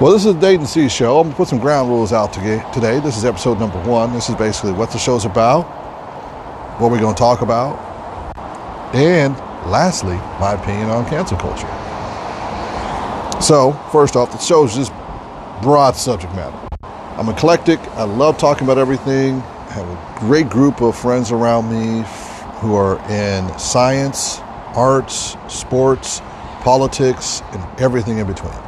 Well, this is the Dayton C show. I'm going to put some ground rules out today. This is episode number one. This is basically what the show's about, what we're going to talk about, and lastly, my opinion on cancel culture. So, first off, the show's just broad subject matter. I'm eclectic. I love talking about everything. I have a great group of friends around me who are in science, arts, sports, politics, and everything in between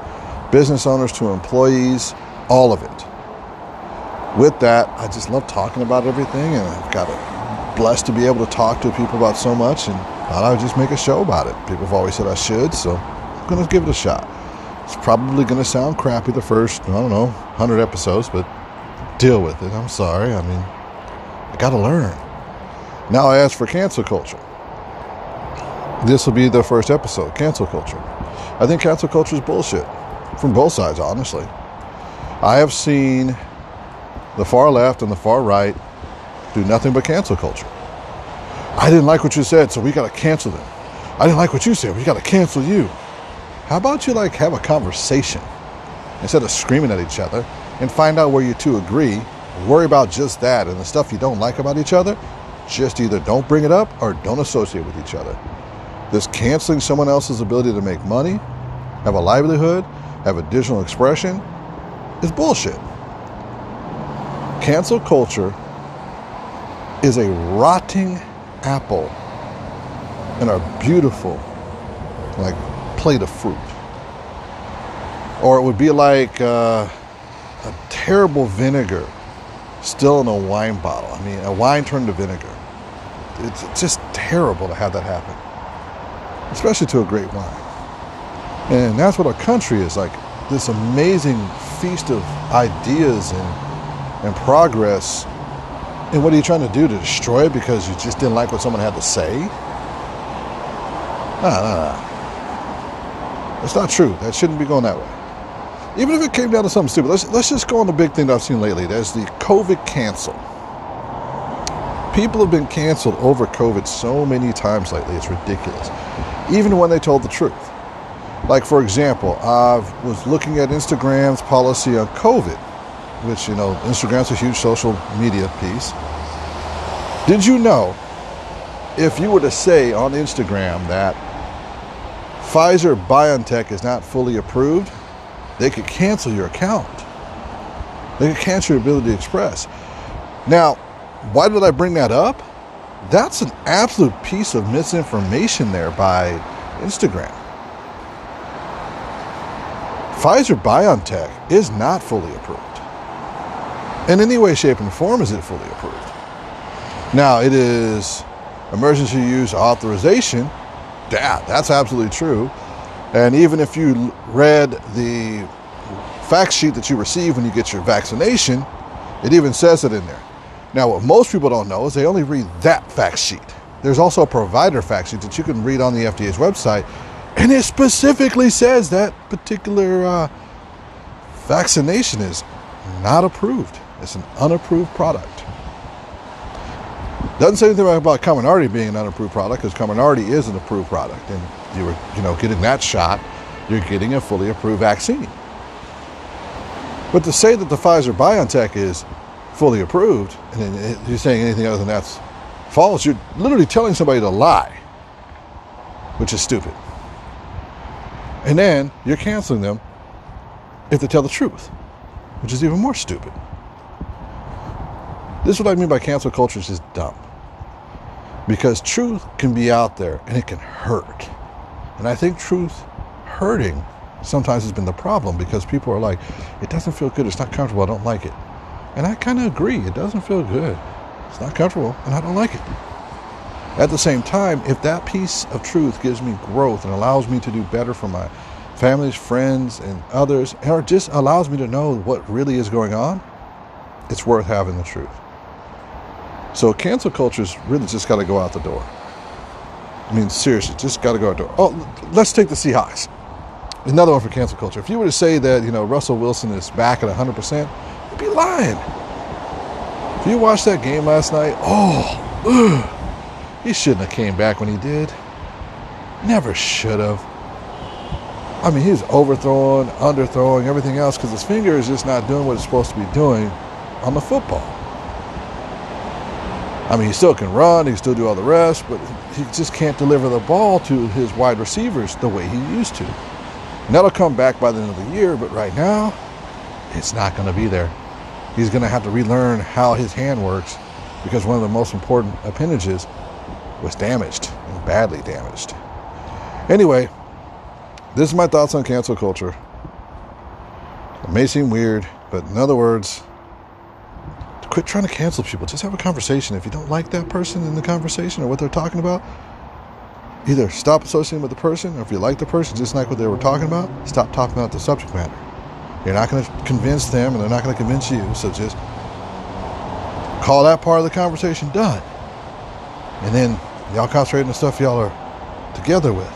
business owners to employees, all of it. With that, I just love talking about everything, and I've got it blessed to be able to talk to people about so much, and thought I would just make a show about it. People have always said I should, so I'm going to give it a shot. It's probably going to sound crappy the first, I don't know, 100 episodes, but deal with it. I'm sorry. I mean, I got to learn. Now, as for cancel culture, this will be the first episode cancel culture. I think cancel culture is bullshit from both sides, honestly. I have seen the far left and the far right do nothing but cancel culture. I didn't like what you said, so we got to cancel them. I didn't like what you said, we got to cancel you. How about you like have a conversation instead of screaming at each other and find out where you two agree? Worry about just that and the stuff you don't like about each other. Just either don't bring it up or don't associate with each other. This canceling someone else's ability to make money, have a livelihood, have additional expression is bullshit. Cancel culture is a rotting apple in a beautiful, like, plate of fruit. Or it would be like uh, a terrible vinegar still in a wine bottle. I mean, a wine turned to vinegar. It's just terrible to have that happen, especially to a great wine. And that's what our country is like this amazing feast of ideas and, and progress. And what are you trying to do to destroy it because you just didn't like what someone had to say? No, no. That's not true. That shouldn't be going that way. Even if it came down to something stupid, let's, let's just go on the big thing that I've seen lately. There's the COVID cancel. People have been canceled over COVID so many times lately, it's ridiculous. Even when they told the truth. Like, for example, I was looking at Instagram's policy on COVID, which, you know, Instagram's a huge social media piece. Did you know if you were to say on Instagram that Pfizer BioNTech is not fully approved, they could cancel your account. They could cancel your ability to express. Now, why did I bring that up? That's an absolute piece of misinformation there by Instagram. Pfizer BioNTech is not fully approved. In any way, shape, and form is it fully approved. Now, it is emergency use authorization. Yeah, that's absolutely true. And even if you read the fact sheet that you receive when you get your vaccination, it even says it in there. Now, what most people don't know is they only read that fact sheet. There's also a provider fact sheet that you can read on the FDA's website and it specifically says that particular uh, vaccination is not approved. It's an unapproved product. Doesn't say anything about Comirnaty being an unapproved product because Comirnaty is an approved product, and you were, you know, getting that shot, you're getting a fully approved vaccine. But to say that the Pfizer BioNTech is fully approved, and you're saying anything other than that's false, you're literally telling somebody to lie, which is stupid. And then you're canceling them if they tell the truth, which is even more stupid. This is what I mean by cancel culture is just dumb. Because truth can be out there and it can hurt. And I think truth hurting sometimes has been the problem because people are like, it doesn't feel good, it's not comfortable, I don't like it. And I kind of agree, it doesn't feel good. It's not comfortable and I don't like it. At the same time, if that piece of truth gives me growth and allows me to do better for my families, friends, and others, or just allows me to know what really is going on, it's worth having the truth. So cancel culture's really just got to go out the door. I mean, seriously, just got to go out the door. Oh, let's take the Seahawks. Another one for cancel culture. If you were to say that, you know, Russell Wilson is back at 100%, you'd be lying. If you watched that game last night, oh, ugh, he shouldn't have came back when he did. Never should have. I mean, he's overthrowing, underthrowing, everything else because his finger is just not doing what it's supposed to be doing on the football. I mean, he still can run, he still do all the rest, but he just can't deliver the ball to his wide receivers the way he used to. And that'll come back by the end of the year, but right now, it's not going to be there. He's going to have to relearn how his hand works because one of the most important appendages was damaged and badly damaged. Anyway, this is my thoughts on cancel culture. It may seem weird, but in other words, quit trying to cancel people. Just have a conversation. If you don't like that person in the conversation or what they're talking about, either stop associating with the person, or if you like the person, just like what they were talking about, stop talking about the subject matter. You're not going to convince them, and they're not going to convince you. So just call that part of the conversation done. And then y'all concentrate on the stuff y'all are together with.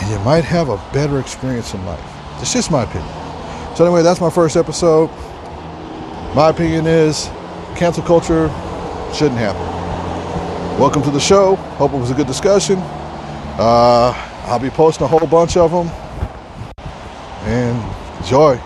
And you might have a better experience in life. It's just my opinion. So, anyway, that's my first episode. My opinion is cancel culture shouldn't happen. Welcome to the show. Hope it was a good discussion. Uh, I'll be posting a whole bunch of them. And enjoy.